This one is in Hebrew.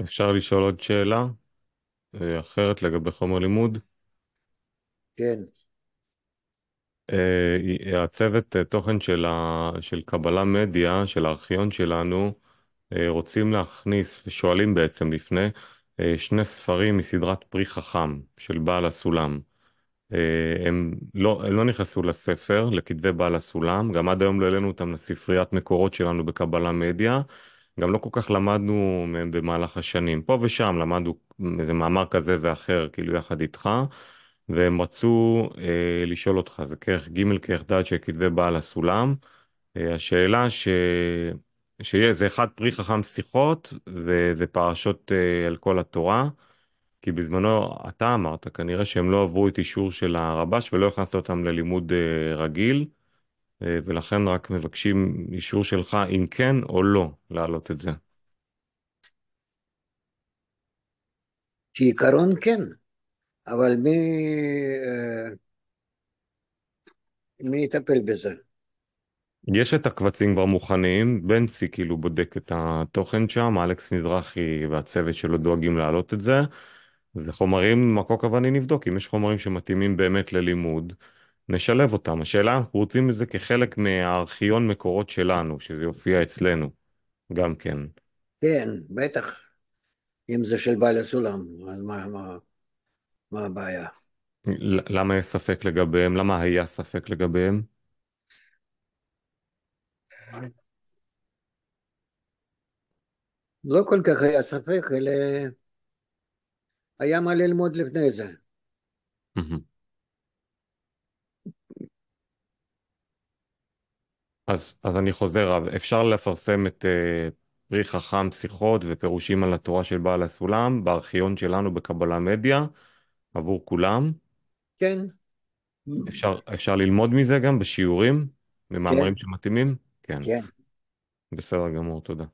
אפשר לשאול עוד שאלה אה, אחרת לגבי חומר לימוד? כן, אה, הצוות אה, תוכן של, ה... של קבלה מדיה, של הארכיון שלנו, אה, רוצים להכניס, שואלים בעצם לפני, אה, שני ספרים מסדרת פרי חכם של בעל הסולם. אה, הם לא, הם לא נכנסו לספר, לכתבי בעל הסולם, גם עד היום לא העלינו אותם לספריית מקורות שלנו בקבלה מדיה, גם לא כל כך למדנו מהם במהלך השנים. פה ושם למדנו איזה מאמר כזה ואחר, כאילו יחד איתך, והם רצו אה, לשאול אותך, זה כרך ג' כרך ד' של כתבי בעל הסולם. אה, השאלה ש... שיהיה, זה אחד פרי חכם שיחות ו... ופרשות אה, על כל התורה. כי בזמנו אתה אמרת, כנראה שהם לא עברו את אישור של הרב"ש ולא הכנסת אותם ללימוד אה, רגיל, ולכן רק מבקשים אישור שלך אם כן או לא להעלות את זה. כעיקרון כן, אבל מי, אה, מי יטפל בזה? יש את הקבצים כבר מוכנים, בנצי כאילו בודק את התוכן שם, אלכס מזרחי והצוות שלו דואגים להעלות את זה, וחומרים, מקור כוונה נבדוק, אם יש חומרים שמתאימים באמת ללימוד, נשלב אותם. השאלה, אנחנו רוצים את זה כחלק מהארכיון מקורות שלנו, שזה יופיע אצלנו, גם כן. כן, בטח, אם זה של בעל הסולם, אז מה, מה, מה הבעיה? למה יש ספק לגביהם? למה היה ספק לגביהם? לא כל כך היה ספק, אלא היה מה ללמוד לפני זה. מהמם. אז, אז אני חוזר. אפשר לפרסם את uh, פרי חכם שיחות ופירושים על התורה של בעל הסולם בארכיון שלנו בקבלה מדיה עבור כולם. כן, אפשר, אפשר ללמוד מזה גם בשיעורים, כן, במאמרים שמתאימים? כן, כן. בסדר גמור, תודה.